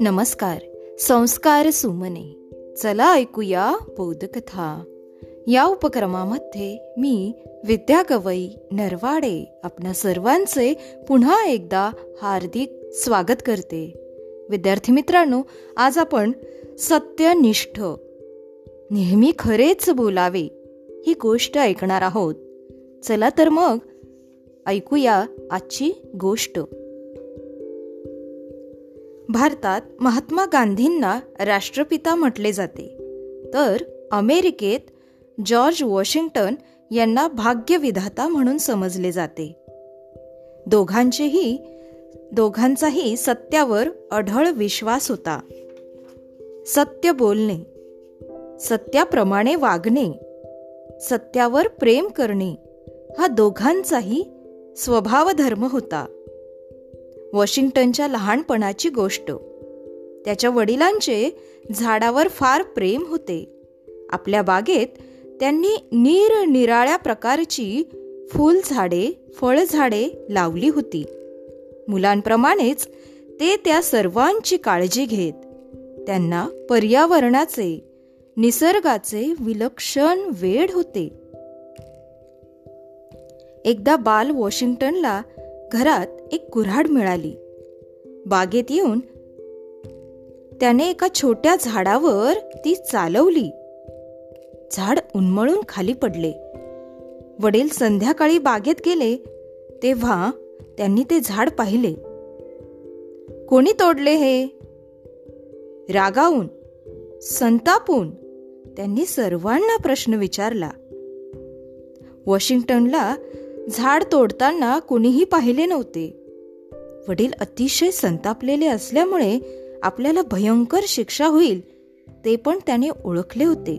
नमस्कार संस्कार सुमने. चला ऐकूया बोधकथा. या उपक्रमामध्ये मी विद्या गवई नरवाडे आपल्या सर्वांचे पुन्हा एकदा हार्दिक स्वागत करते. विद्यार्थी मित्रांनो आज आपण सत्यनिष्ठ नेहमी खरेच बोलावे ही गोष्ट ऐकणार आहोत. चला तर मग ऐकूया आजची गोष्ट. भारतात महात्मा गांधींना राष्ट्रपिता म्हटले जाते. तर अमेरिकेत जॉर्ज वॉशिंग्टन यांना भाग्यविधाता म्हणून समजले जाते. दोघांचेही दोघांचाही सत्यावर अढळ विश्वास होता. सत्य बोलणे सत्याप्रमाणे वागणे सत्यावर प्रेम करणे हा दोघांचाही स्वभावधर्म होता. वॉशिंग्टनच्या लहानपणाची गोष्ट. त्याच्या वडिलांचे झाडावर फार प्रेम होते. आपल्या बागेत त्यांनी निरनिराळ्या प्रकारची फुलझाडे फळझाडे लावली होती. मुलांप्रमाणेच ते त्या सर्वांची काळजी घेत. त्यांना पर्यावरणाचे निसर्गाचे विलक्षण वेड होते. एकदा बाल वॉशिंग्टनला घरात एक कुऱ्हाड मिळाली. बागेत येऊन त्याने एका छोट्या झाडावर ती चालवली. झाड उन्मळून खाली पडले. वडील संध्याकाळी बागेत गेले तेव्हा त्यांनी ते झाड पाहिले. कोणी तोडले हे? रागावून संतापून त्यांनी सर्वांना प्रश्न विचारला. वॉशिंग्टनला झाड तोडताना कुणीही पाहिले नव्हते. वडील अतिशय संतापलेले असल्यामुळे आपल्याला भयंकर शिक्षा होईल ते पण त्याने ओळखले होते.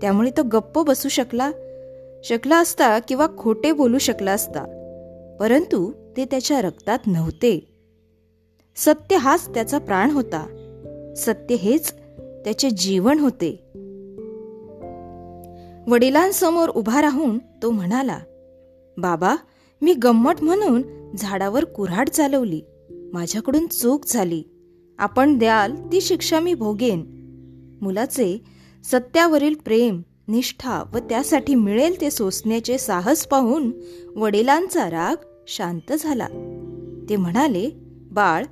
त्यामुळे तो गप्प बसू शकला शकला असता किंवा खोटे बोलू शकला असता परंतु ते त्याच्या रक्तात नव्हते. सत्य हाच त्याचा प्राण होता. सत्य हेच त्याचे जीवन होते. वडिलांसमोर उभा राहून तो म्हणाला बाबा मी गंमत म्हणून झाडावर कुऱ्हाड चालवली. माझ्याकडून चूक झाली. आपण द्याल ती शिक्षा मी भोगेन. मुलाचे सत्यावरील प्रेम निष्ठा व त्यासाठी मिळेल ते सोसण्याचे साहस पाहून वडिलांचा राग शांत झाला. ते म्हणाले बाळ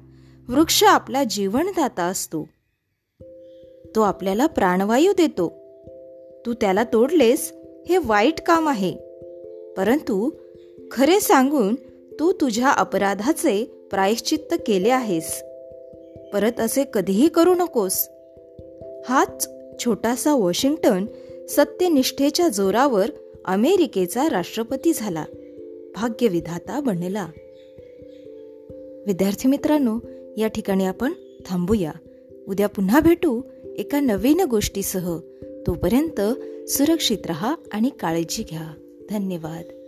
वृक्ष आपला जीवनदाता असतो. तो आपल्याला प्राणवायू देतो. तू त्याला तोडलेस हे वाईट काम आहे. परंतु खरे सांगून तू तुझ्या अपराधाचे प्रायश्चित्त केले आहेस. परत असे कधीही करू नकोस. हाच छोटासा वॉशिंग्टन सत्यनिष्ठेच्या जोरावर अमेरिकेचा राष्ट्रपती झाला. भाग्यविधाता बनला. विद्यार्थी मित्रांनो या ठिकाणी आपण थांबूया. उद्या पुन्हा भेटू एका नवीन गोष्टीसह. तोपर्यंत सुरक्षित रहा आणि काळजी घ्या. धन्यवाद.